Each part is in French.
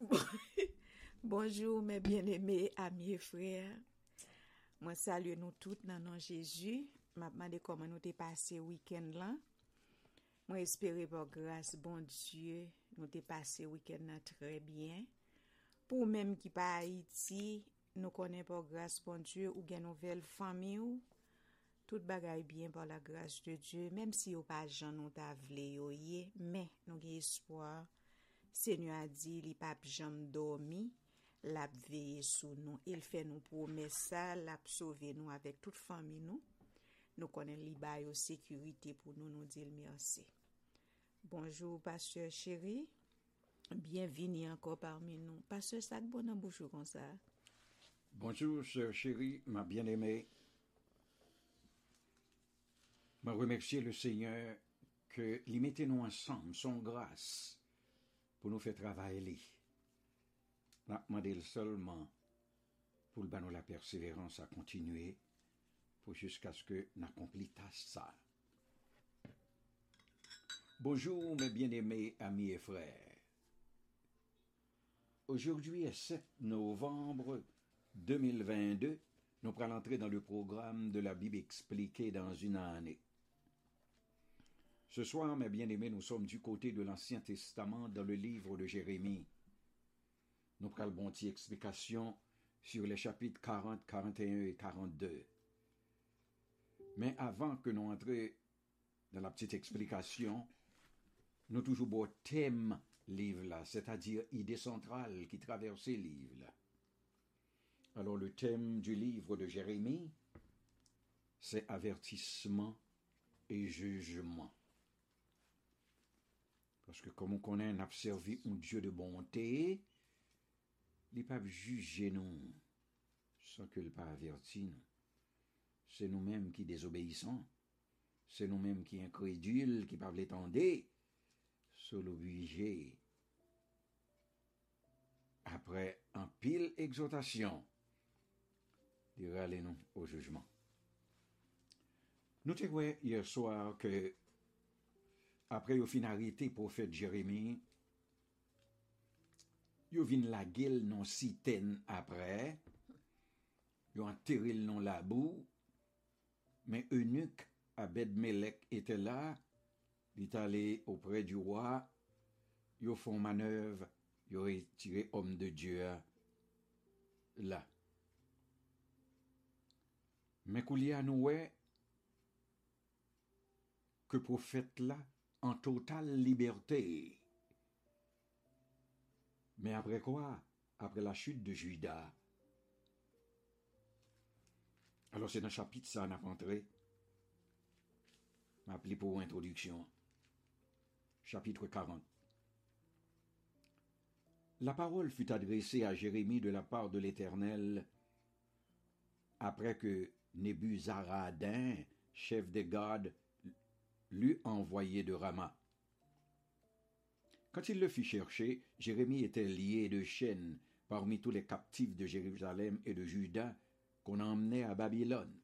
Bonjour mes bien-aimés, amis et frères. Mwen salye nou tout nan nan Jeju. Mapman de koman nou te pase wikend lan. Mwen espere pou grase bon Diyo nou te pase wikend nan tre bien. Pou mèm ki pa Haiti, nou konen pou grase bon Diyo ou gen nouvel fami ou. Tout bagay bien pou la grase de Diyo. Mèm si yo pa jan nou ta vle yo ye, mè nou gen espoir Senyo a di li pap jom dormi, lap veye sou nou. El fe nou promesa, lap sove nou avek tout fami nou. Nou konen li bayo sekurite pou nou nou dil mersi. Bonjour, pasteur chéri. Bienvini anko parmi nou. Pasteur Sakbo nan boujou kon sa. Bonjour, chéri, ma bien-aimé. Ma remersier le Seigneur que li mette nou ansam, son grâs. Pour nous faire travailler. Je demandé seulement pour le nous la persévérance à continuer, pour jusqu'à ce que nous accomplissions ça. Bonjour, mes bien-aimés amis et frères. Aujourd'hui est 7 novembre 2022. Nous prenons l'entrée dans le programme de la Bible expliquée dans une année. Ce soir, mes bien-aimés, nous sommes du côté de l'Ancien Testament dans le livre de Jérémie. Nous prenons bon explication sur les chapitres 40, 41 et 42. Mais avant que nous entrions dans la petite explication, nous toujours beau thème livre là, c'est-à-dire idée centrale qui traversait livre là. Alors le thème du livre de Jérémie, c'est avertissement et jugement. Parce que comme on connaît, on a servi un Dieu de bonté, il pas juger nous sans que le pas averti nous. C'est nous-mêmes qui désobéissons. C'est nous-mêmes qui incrédules, qui pas l'étendre, sur l'obligé. Après un pile exhortation, allez-nous au jugement. Nous te hier soir que, apre yo fin arete profet Jeremie, yo vin la gel non siten apre, yo anteril non labou, men eunuk Abed-Melek ete la, li tale opre du roi, yo fon manev, yo retire om de Diyo la. Men kou li anouwe, ke profet la, en totale liberté. Mais après quoi? Après la chute de Judas. Alors c'est dans le chapitre ça, on a rentré. M'appelé pour introduction. Chapitre 40. La parole fut adressée à Jérémie de la part de l'Éternel après que Nébuzaradin, chef des gardes, l'eut envoyé de Rama. Quand il le fit chercher, Jérémie était lié de chaînes parmi tous les captifs de Jérusalem et de Juda qu'on emmenait à Babylone.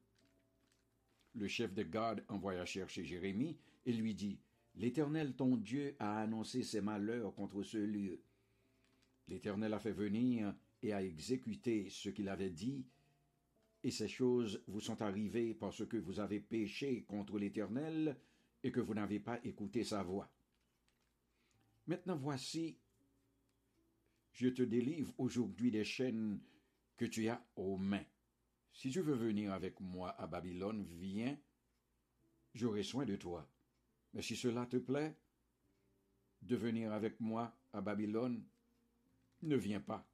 Le chef de garde envoya chercher Jérémie et lui dit L'Éternel ton Dieu a annoncé ses malheurs contre ce lieu. L'Éternel a fait venir et a exécuté ce qu'il avait dit, et ces choses vous sont arrivées parce que vous avez péché contre l'Éternel et que vous n'avez pas écouté sa voix. Maintenant voici, je te délivre aujourd'hui des chaînes que tu as aux mains. Si tu veux venir avec moi à Babylone, viens, j'aurai soin de toi. Mais si cela te plaît, de venir avec moi à Babylone, ne viens pas.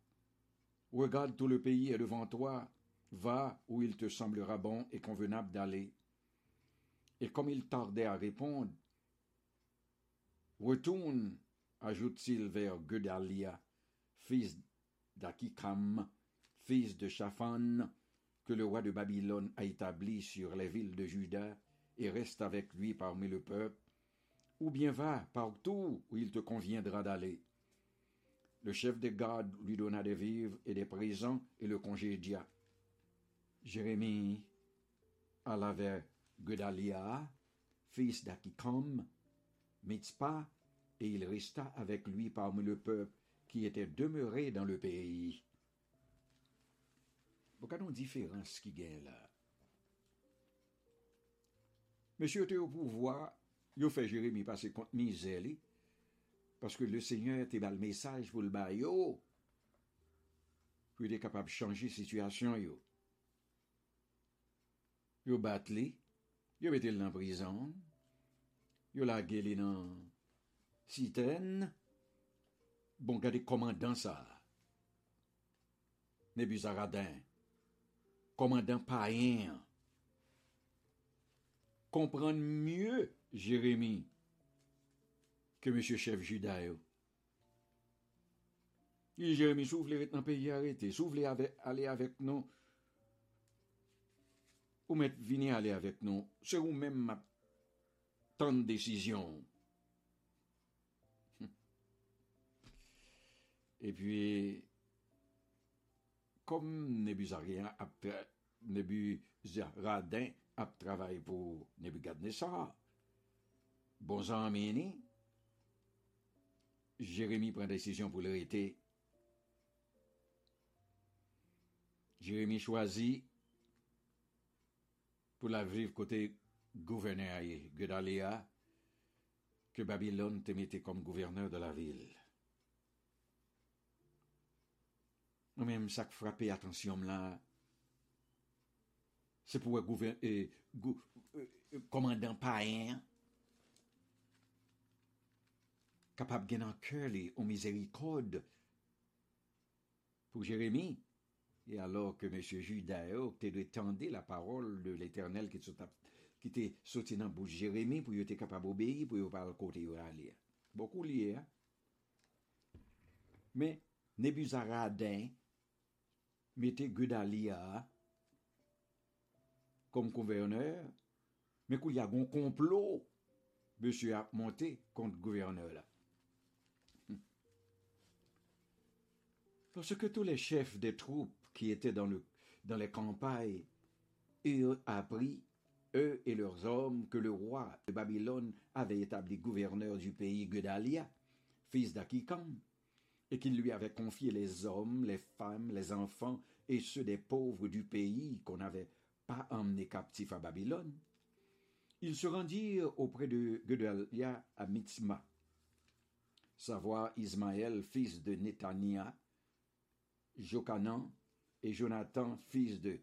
Regarde tout le pays est devant toi, Va où il te semblera bon et convenable d'aller. Et comme il tardait à répondre, Retourne, ajoute-t-il vers Gedalia, fils d'Akikam, fils de Shaphan, que le roi de Babylone a établi sur les villes de Juda, et reste avec lui parmi le peuple, ou bien va partout où il te conviendra d'aller. Le chef des gardes lui donna des vivres et des présents et le congédia. Jérémie alla vers Gedalia, fils d'Akikom, Mitzpah, et il resta avec lui parmi le peuple qui étaient demeurés dans le pays. Regardons différence qui gagne là. Monsieur était au pouvoir, il fait Jérémie passer contre misère, parce que le Seigneur était dans le message pour le baillot, puis il capable de changer la situation. Yo. Yo battu li, Yo metel nan prizan, yo la geli nan siten, bon gade komandan sa. Nebuzaradin, komandan payen, kompran mye Jeremie ke monsye chef judayo. Jeremie sou vle ret nan peyi arete, sou vle ale avek nou ou met vini ale avek nou, se ou men map tan desisyon. E pi, kom Nebuzaryen ap, Nebuzaradin ap travay pou Nebukadnesara, bon zan meni, Jérémie pren desisyon pou l'erite. Jérémie chwazi pou la viv kote gouverneur aye, Gedalia, ke Babylon te mette kom gouverneur de la vil. Nou menm sak frape atensyon la, se pou wè gouver... Eh, gou, eh, komandan paen, kapab gen an kèr li ou mizerikod pou Jeremie, Et alors que M. Judas tu de la parole de l'Éternel qui était sorti dans Jérémie pour être capable d'obéir, pour parler côté aller. Beaucoup lié. Hein? Mais Nebuzaradin mettait Gudalia comme gouverneur, mais qu'il y a un complot, monsieur a monté contre le gouverneur là. Parce que tous les chefs des troupes qui étaient dans, le, dans les campagnes eurent appris, eux et leurs hommes, que le roi de Babylone avait établi gouverneur du pays Gudalia, fils d'Akikam, et qu'il lui avait confié les hommes, les femmes, les enfants et ceux des pauvres du pays qu'on n'avait pas emmenés captifs à Babylone. Ils se rendirent auprès de Gudalia à Mitzma, savoir Ismaël, fils de Netania, Jokanan et Jonathan, fils de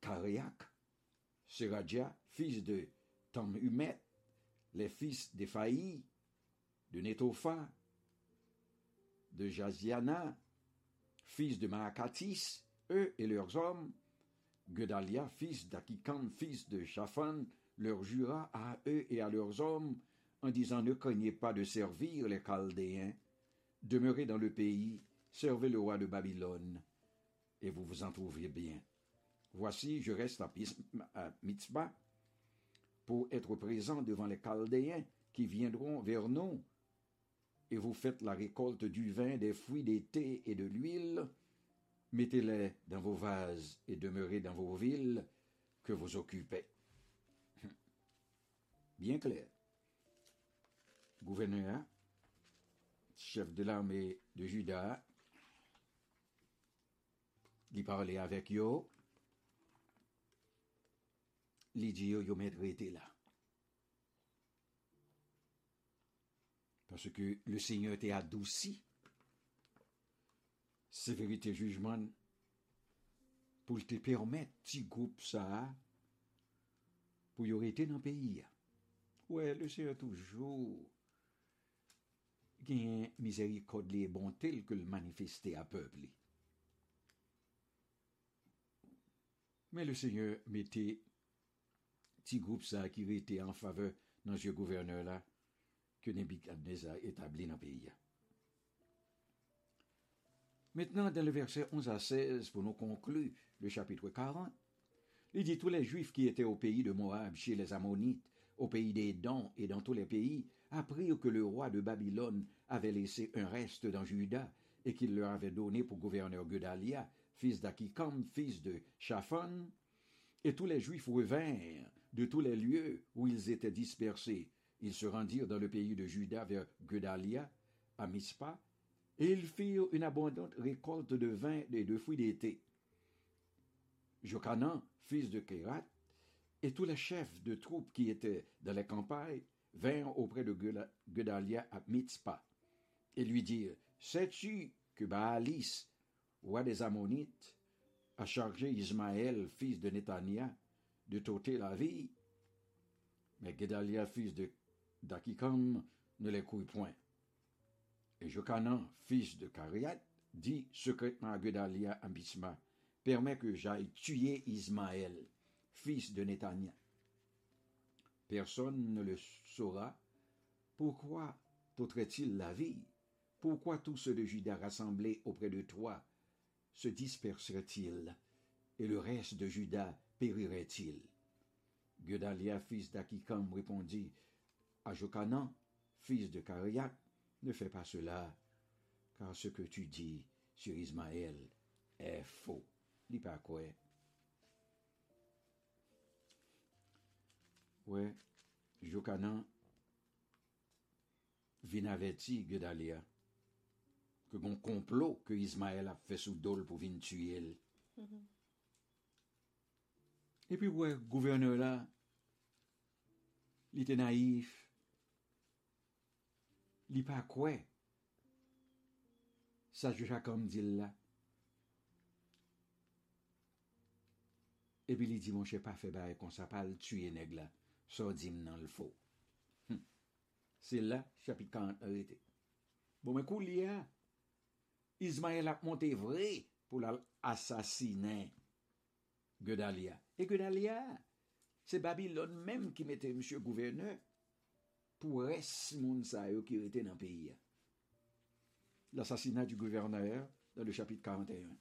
Kariak, Seradja, fils de Tamhumet, les fils d'Ephaï, de Netopha, de Jaziana, fils de Maakatis, eux et leurs hommes, Gedalia, fils d'Akikam, fils de Shaphan, leur jura à eux et à leurs hommes, en disant Ne craignez pas de servir les Chaldéens, demeurez dans le pays, servez le roi de Babylone, et vous vous en trouverez bien. Voici, je reste à Mitzvah pour être présent devant les Chaldéens qui viendront vers nous, et vous faites la récolte du vin, des fruits, des thés et de l'huile, mettez-les dans vos vases et demeurez dans vos villes que vous occupez. Bien clair. Gouverneur, chef de l'armée de Juda, Li parle avek yo, li di yo yo medre te la. Parce que le Seigneur te adouci, severite jujman, pou te permette ti goup sa, pou yo rete nan peyi. Ouè, le Seigneur toujou gen miserikod li e bontel ke l manifeste a pepli. Mais le Seigneur mettait petit groupe ça qui était en faveur dans ce gouverneur là que Nebuchadnezzar établi dans le pays. Maintenant, dans le verset 11 à 16, pour nous conclure le chapitre 40, il dit tous les Juifs qui étaient au pays de Moab, chez les Ammonites, au pays des Dons et dans tous les pays, apprirent que le roi de Babylone avait laissé un reste dans Juda et qu'il leur avait donné pour gouverneur Gudalia, fils d'Akikam, fils de Shaphan, et tous les Juifs revinrent de tous les lieux où ils étaient dispersés. Ils se rendirent dans le pays de Juda vers Gudalia, à Mispa, Et ils firent une abondante récolte de vin et de fruits d'été. Jochanan, fils de Kérat, et tous les chefs de troupes qui étaient dans les campagnes vinrent auprès de Gedalia à Mitzpah et lui dirent Sais-tu que Baalis, roi des Ammonites, a chargé Ismaël, fils de Netania, de t'ôter la vie Mais Gedalia, fils de d'Akikam, ne l'écoute point. Et Jochanan, fils de Kariat, dit secrètement à Gedalia à Mitzpah Permets que j'aille tuer Ismaël fils de Netania. Personne ne le saura. Pourquoi t'ôterait-il la vie? Pourquoi tous ceux de Juda rassemblés auprès de toi se disperseraient-ils et le reste de Juda périrait-il? Gedalia, fils d'Akikam, répondit à Jokanan, fils de Kariak, ne fais pas cela, car ce que tu dis sur Ismaël est faux. Lis pas quoi. Ouais, Jokanan vin aveti Gedalia ke gon complot ke Ismaël a fait sous dol pour venir tuer elle. Mm -hmm. Et puis ouais, gouverneur là, il était naïf. Il pas quoi. Ça je comme dit là. Et puis il dit mon cher pas fait bail qu'on s'appelle tuer nèg là. Ça dit nan l fo. Hm. C'est là chapitre 40 arrêté. Bon men kou li a Ismael ap monte vre pou la asasine Gedalia. E Gedalia, se Babylon menm ki mette msye gouverneur pou res moun yo ki rete nan peyi. L'assassinat du gouverneur dans le chapitre 41.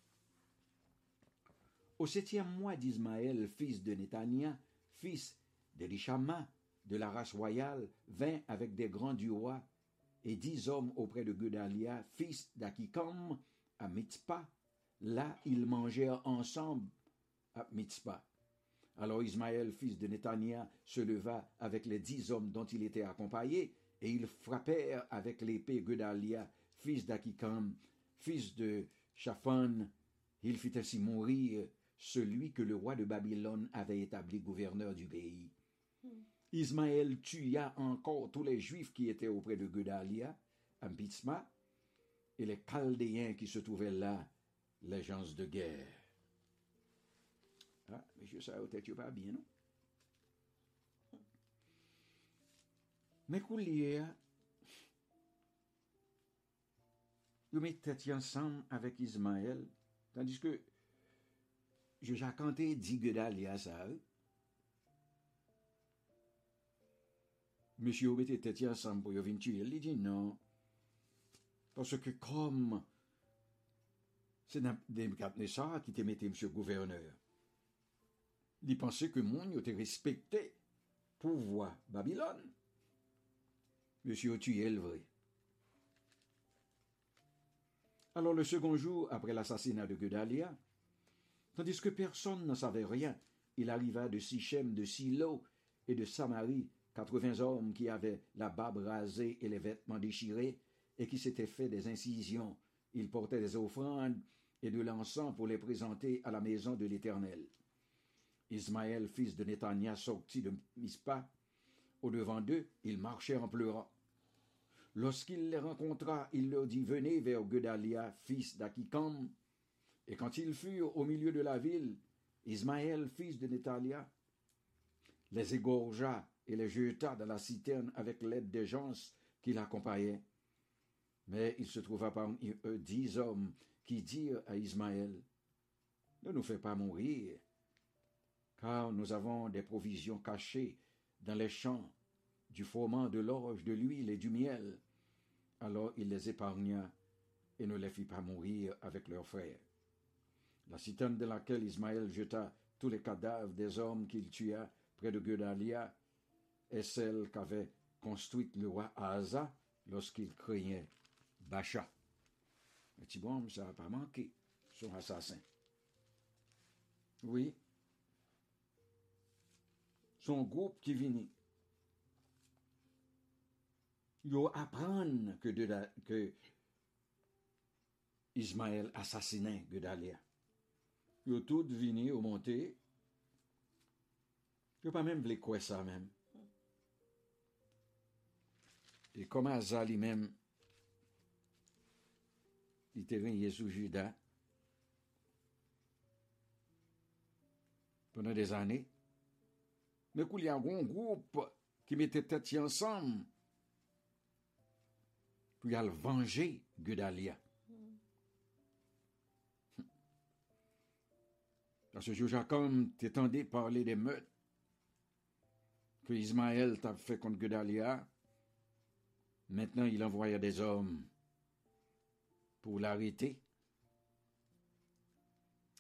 Au septième mois d'Ismaël, fils de Netania, fils d'Elishama, de la race royale, vint avec des grands du roi et dix hommes auprès de Gedalia, fils d'Akikam, à Mitzpah. Là, ils mangèrent ensemble à Mitzpah. Alors Ismaël, fils de Netania, se leva avec les dix hommes dont il était accompagné, et ils frappèrent avec l'épée Gedalia, fils d'Akikam, fils de Shaphan. Il fit ainsi mourir celui que le roi de Babylone avait établi gouverneur du pays. Ismaël tua encore tous les Juifs qui étaient auprès de Gedalia, à Bitsma, et les Chaldéens qui se trouvaient là, les de guerre. Ah, monsieur, ça peut-être pas bien, non? Mais Koulier, ils mettaient ensemble avec Ismaël, tandis que je Jacques dit Gedalia ça, Monsieur mette tête ensemble pour venir tuer. Il dit non. Parce que comme c'est Nebuchadnezzar qui te mettait monsieur gouverneur, il pensait que mon était respecté pouvoir Babylone. Monsieur tué le vrai. Alors le second jour, après l'assassinat de Gedalia, tandis que personne ne savait rien, il arriva de Sichem, de Silo et de Samarie 80 hommes qui avaient la barbe rasée et les vêtements déchirés et qui s'étaient fait des incisions. Ils portaient des offrandes et de l'encens pour les présenter à la maison de l'Éternel. Ismaël, fils de Netania, sortit de Mispa. Au-devant d'eux, il marchait en pleurant. Lorsqu'il les rencontra, il leur dit Venez vers Gedalia, fils d'Akikam. Et quand ils furent au milieu de la ville, Ismaël, fils de Netania, les égorgea et les jeta dans la citerne avec l'aide des gens qui l'accompagnaient. Mais il se trouva parmi eux dix hommes qui dirent à Ismaël, Ne nous fais pas mourir, car nous avons des provisions cachées dans les champs, du froment, de l'orge, de l'huile et du miel. Alors il les épargna et ne les fit pas mourir avec leurs frères. La citerne de laquelle Ismaël jeta tous les cadavres des hommes qu'il tua près de Gedalia est celle qu'avait construite le roi Asa lorsqu'il craignait Bacha. Mais bon, ça n'a pas manqué, son assassin. Oui. Son groupe qui vient. Il apprendre que, Ismaël assassiné Gedalia. Yo tout vini au monté. Yo pas même vle quoi ça même. Et comme Asa lui-même, il régné sous Judas pendant des années. Mais qu'il y a un groupe qui mettait tête ensemble pour aller venger Gudalia. Parce que Joachim t'étendait parler des meurtres que Ismaël t'a fait contre Gudalia. Maintenant, il envoya des hommes pour l'arrêter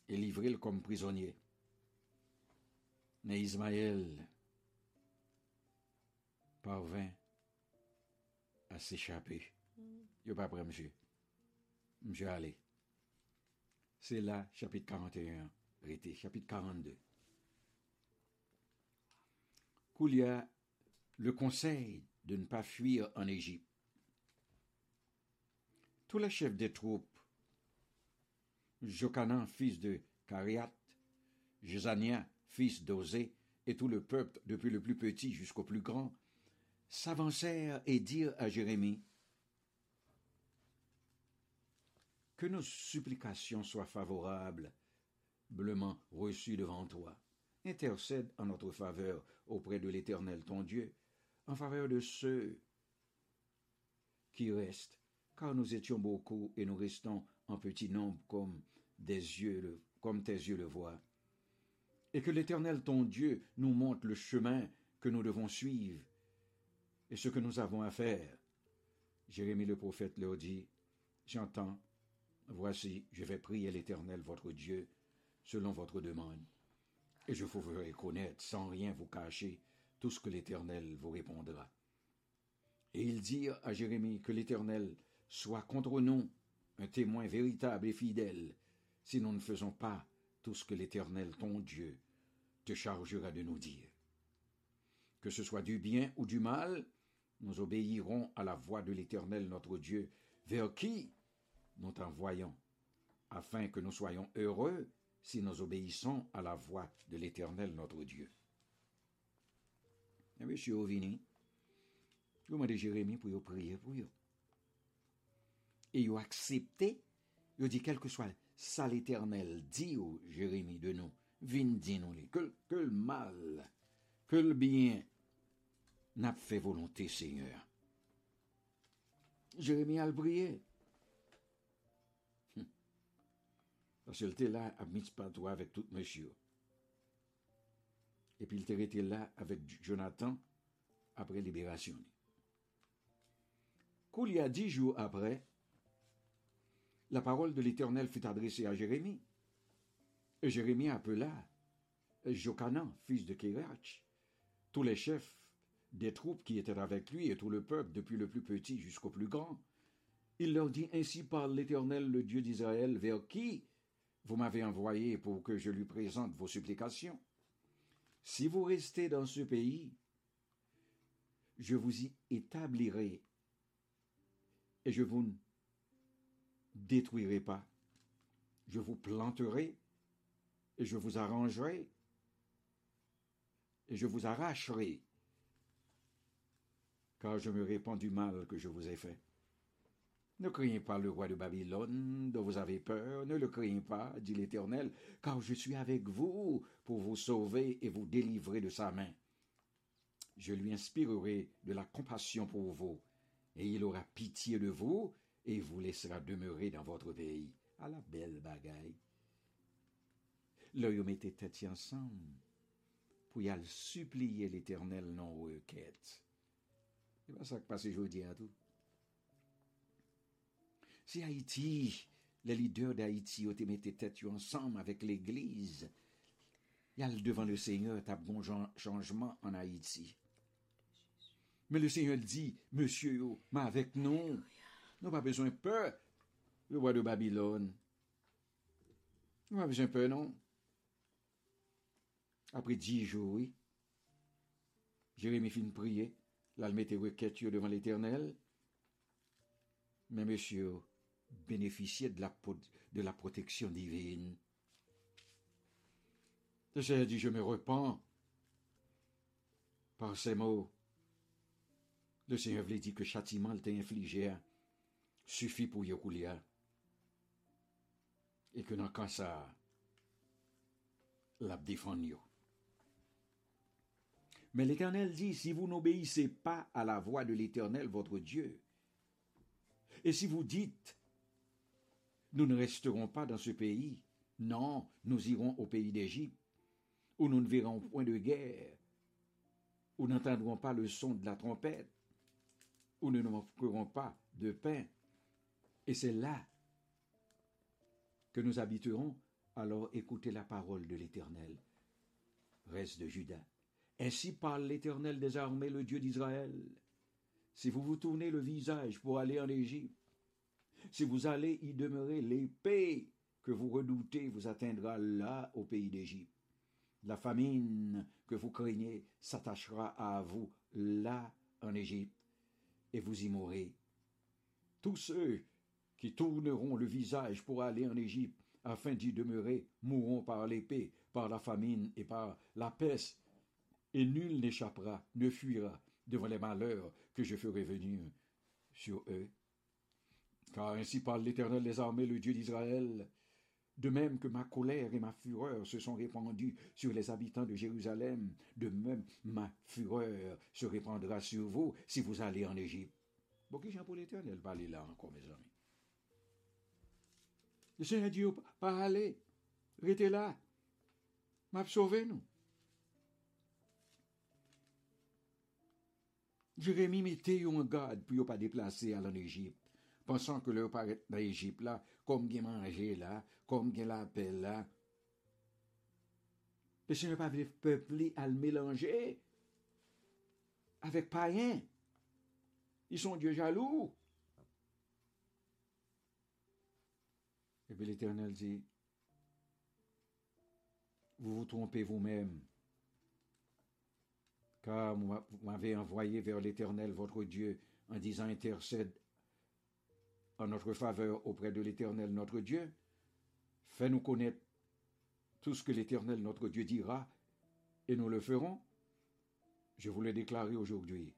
et livrer le comme prisonnier. Mais Ismaël parvint à s'échapper. Il pas prêt, monsieur. Monsieur, allez. C'est là, chapitre 41, arrêté, chapitre 42. Qu'il y a le conseil de ne pas fuir en Égypte. Tous les chefs des troupes, Jocanan, fils de Cariat, Jezania, fils d'Osée, et tout le peuple, depuis le plus petit jusqu'au plus grand, s'avancèrent et dirent à Jérémie, Que nos supplications soient favorablement reçues devant toi. Intercède en notre faveur auprès de l'Éternel ton Dieu, en faveur de ceux qui restent, car nous étions beaucoup et nous restons en petit nombre comme, des yeux, comme tes yeux le voient. Et que l'Éternel ton Dieu nous montre le chemin que nous devons suivre et ce que nous avons à faire. Jérémie le prophète leur dit, J'entends, voici, je vais prier l'Éternel votre Dieu selon votre demande, et je vous ferai connaître sans rien vous cacher tout ce que l'Éternel vous répondra. Et ils dirent à Jérémie que l'Éternel soit contre nous un témoin véritable et fidèle, si nous ne faisons pas tout ce que l'Éternel ton Dieu te chargera de nous dire. Que ce soit du bien ou du mal, nous obéirons à la voix de l'Éternel notre Dieu, vers qui nous t'envoyons, afin que nous soyons heureux si nous obéissons à la voix de l'Éternel notre Dieu. Et monsieur Ovini, vous demandez Jérémie pour prier pour vous. Et vous accepté, vous dit quel que soit ça l'Éternel dit au Jérémie de nous, dit nous que, le mal, que le bien, n'a fait volonté, Seigneur. Jérémie a prié. Parce qu'il était là à toi avec tout monsieur. Et puis il était resté là avec Jonathan après libération. Qu'il y a dix jours après, la parole de l'Éternel fut adressée à Jérémie. Jérémie appela Jocanan, fils de Kérach, tous les chefs des troupes qui étaient avec lui et tout le peuple, depuis le plus petit jusqu'au plus grand. Il leur dit Ainsi parle l'Éternel, le Dieu d'Israël, vers qui vous m'avez envoyé pour que je lui présente vos supplications. Si vous restez dans ce pays, je vous y établirai et je vous détruirai pas. Je vous planterai et je vous arrangerai et je vous arracherai car je me répands du mal que je vous ai fait. Ne craignez pas le roi de Babylone, dont vous avez peur, ne le craignez pas, dit l'Éternel, car je suis avec vous pour vous sauver et vous délivrer de sa main. Je lui inspirerai de la compassion pour vous, et il aura pitié de vous, et vous laissera demeurer dans votre pays. À la belle bagaille. L'œil mettez tête ensemble, pour y aller supplier l'Éternel non requête. C'est pas ça qui passe aujourd'hui à tout. Si Haïti, les leaders d'Haïti ont mis tête ensemble avec l'Église, il y a devant le Seigneur, un bon changement en Haïti. Mais le Seigneur dit, monsieur, mais avec nous, nous pas besoin de peur, le roi de Babylone. Nous pas besoin de peur, non? Après dix jours, oui, Jérémie finit prier. Là, le mettait requête devant l'Éternel. Mais monsieur, bénéficier de la, protection divine. Le Seigneur dit, je me repens par ces mots. Le Seigneur voulait dit que châtiment t'a infligé suffit pour Yokulia. Et que dans ça, la défendu. Mais l'Éternel dit, si vous n'obéissez pas à la voix de l'Éternel, votre Dieu, et si vous dites, nous ne resterons pas dans ce pays, non, nous irons au pays d'Égypte, où nous ne verrons point de guerre, où n'entendrons pas le son de la trompette, où nous ne manquerons pas de pain. Et c'est là que nous habiterons, alors écoutez la parole de l'Éternel. Reste de Judas. Ainsi parle l'Éternel des armées, le Dieu d'Israël. Si vous vous tournez le visage pour aller en Égypte, si vous allez y demeurer, l'épée que vous redoutez vous atteindra là au pays d'Égypte. La famine que vous craignez s'attachera à vous là en Égypte, et vous y mourrez. Tous ceux qui tourneront le visage pour aller en Égypte afin d'y demeurer mourront par l'épée, par la famine et par la peste, et nul n'échappera, ne fuira devant les malheurs que je ferai venir sur eux. Car ainsi parle l'Éternel des armées, le Dieu d'Israël, de même que ma colère et ma fureur se sont répandues sur les habitants de Jérusalem, de même ma fureur se répandra sur vous si vous allez en Égypte. Bon, qui pour l'Éternel? Parler là encore, mes amis? Le Seigneur dit, pas aller, restez là, m'a sauvé nous. Jérémie mettait en garde pour ne pas déplacer à l'Égypte pensant que leur paraît dans l'Égypte là, comme bien manger là, comme bien la paix là. Le Seigneur pas le peuple à le mélanger avec païens. Ils sont Dieu jaloux. Et puis l'Éternel dit, vous vous trompez vous-même, car vous m'avez envoyé vers l'Éternel, votre Dieu, en disant, intercède en notre faveur auprès de l'Éternel notre Dieu. Fais-nous connaître tout ce que l'Éternel notre Dieu dira, et nous le ferons. Je vous l'ai déclaré aujourd'hui.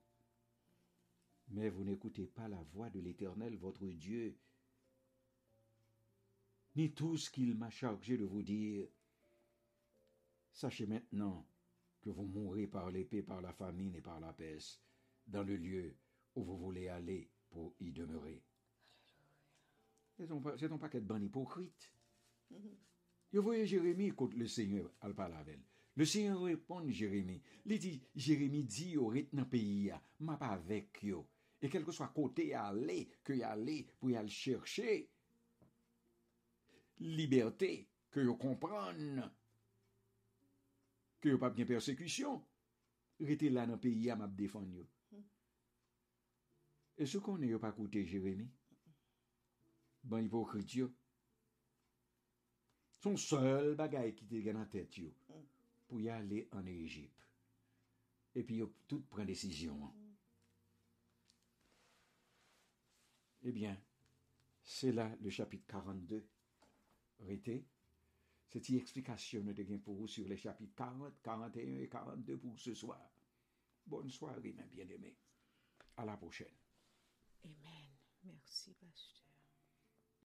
Mais vous n'écoutez pas la voix de l'Éternel votre Dieu, ni tout ce qu'il m'a chargé de vous dire. Sachez maintenant que vous mourrez par l'épée, par la famine et par la peste, dans le lieu où vous voulez aller pour y demeurer. Se ton paket ban hipokrite. Yo voye Jeremie kote le seigneur al palavel. Le seigneur repon Jeremie. Li di, Jeremie di yo rit nan peyi ya, ma pa vek yo. E kelke swa kote ya ale, ke ya ale pou ya al chershe. Liberté, ke yo kompran. Ke yo pa bien persekwisyon. Rite la nan peyi ya map defan yo. E sou konen yo pa kote Jeremie? Ban hypocrite yo. Son seul bagay qui te gen nan tête yo, pour y aller en Égypte. Et puis yo tout prend décision. Eh bien, c'est là le chapitre 42. Rété. Cette explication de gain pour vous sur les chapitres 40, 41 et 42 pour ce soir. Bonne soirée, mes bien-aimés. À la prochaine. Amen. Merci, pasteur.